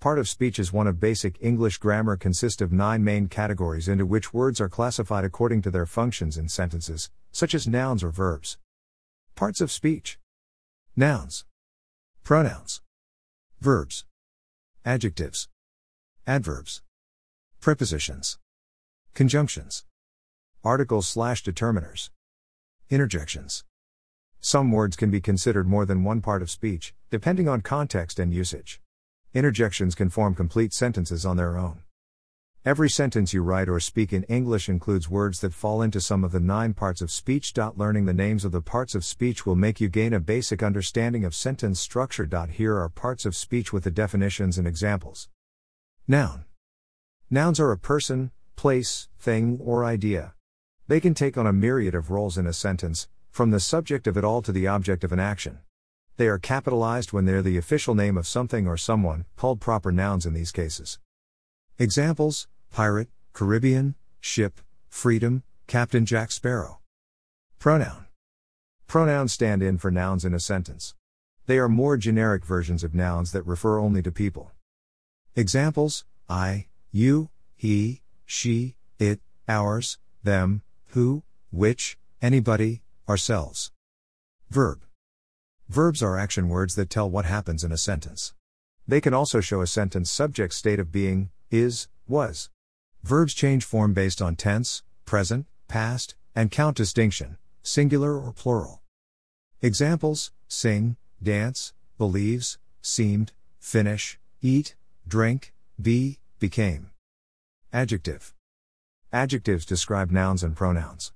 Part of speech is one of basic English grammar consists of nine main categories into which words are classified according to their functions in sentences, such as nouns or verbs. Parts of speech. Nouns, Pronouns, Verbs, Adjectives, Adverbs, Prepositions, Conjunctions, Articles slash determiners, Interjections. Some words can be considered more than one part of speech, depending on context and usage. Interjections can form complete sentences on their own. Every sentence you write or speak in English includes words that fall into some of the nine parts of speech. Learning the names of the parts of speech will make you gain a basic understanding of sentence structure. Here are parts of speech with the definitions and examples. Noun. Nouns are a person, place, thing, or idea. They can take on a myriad of roles in a sentence, from the subject of it all to the object of an action. They are capitalized when they're the official name of something or someone, called proper nouns in these cases. Examples Pirate, Caribbean, Ship, Freedom, Captain Jack Sparrow. Pronoun. Pronouns stand in for nouns in a sentence. They are more generic versions of nouns that refer only to people. Examples I, you, he, she, it, ours, them, who, which, anybody, ourselves. Verb. Verbs are action words that tell what happens in a sentence. They can also show a sentence subject state of being, is, was. Verbs change form based on tense, present, past, and count distinction, singular or plural. Examples sing, dance, believes, seemed, finish, eat, drink, be, became. Adjective. Adjectives describe nouns and pronouns.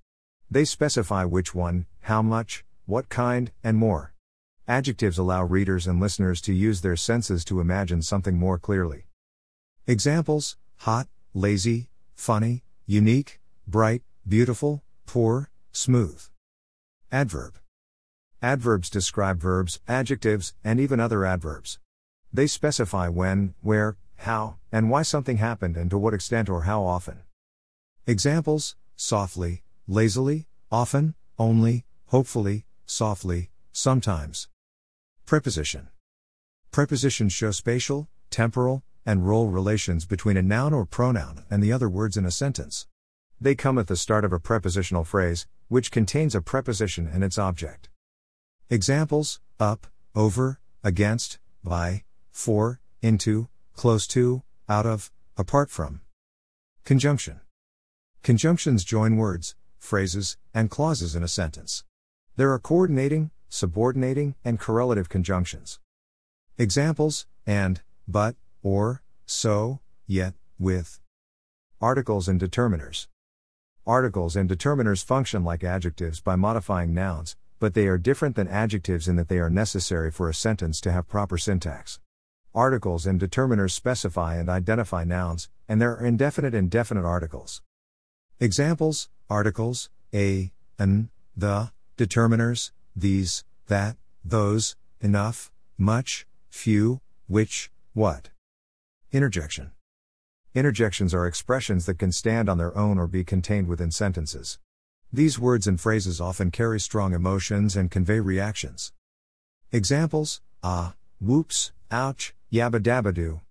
They specify which one, how much, what kind, and more. Adjectives allow readers and listeners to use their senses to imagine something more clearly. Examples hot, lazy, funny, unique, bright, beautiful, poor, smooth. Adverb. Adverbs describe verbs, adjectives, and even other adverbs. They specify when, where, how, and why something happened and to what extent or how often. Examples softly, lazily, often, only, hopefully, softly, sometimes. Preposition. Prepositions show spatial, temporal, and role relations between a noun or pronoun and the other words in a sentence. They come at the start of a prepositional phrase, which contains a preposition and its object. Examples up, over, against, by, for, into, close to, out of, apart from. Conjunction. Conjunctions join words, phrases, and clauses in a sentence. There are coordinating, subordinating, and correlative conjunctions. Examples and, but, or, so, yet, with. Articles and determiners. Articles and determiners function like adjectives by modifying nouns, but they are different than adjectives in that they are necessary for a sentence to have proper syntax. Articles and determiners specify and identify nouns, and there are indefinite and definite articles. Examples Articles, a, an, the, determiners, these, that, those, enough, much, few, which, what. Interjection. Interjections are expressions that can stand on their own or be contained within sentences. These words and phrases often carry strong emotions and convey reactions. Examples ah, whoops, ouch, yabba dabba doo,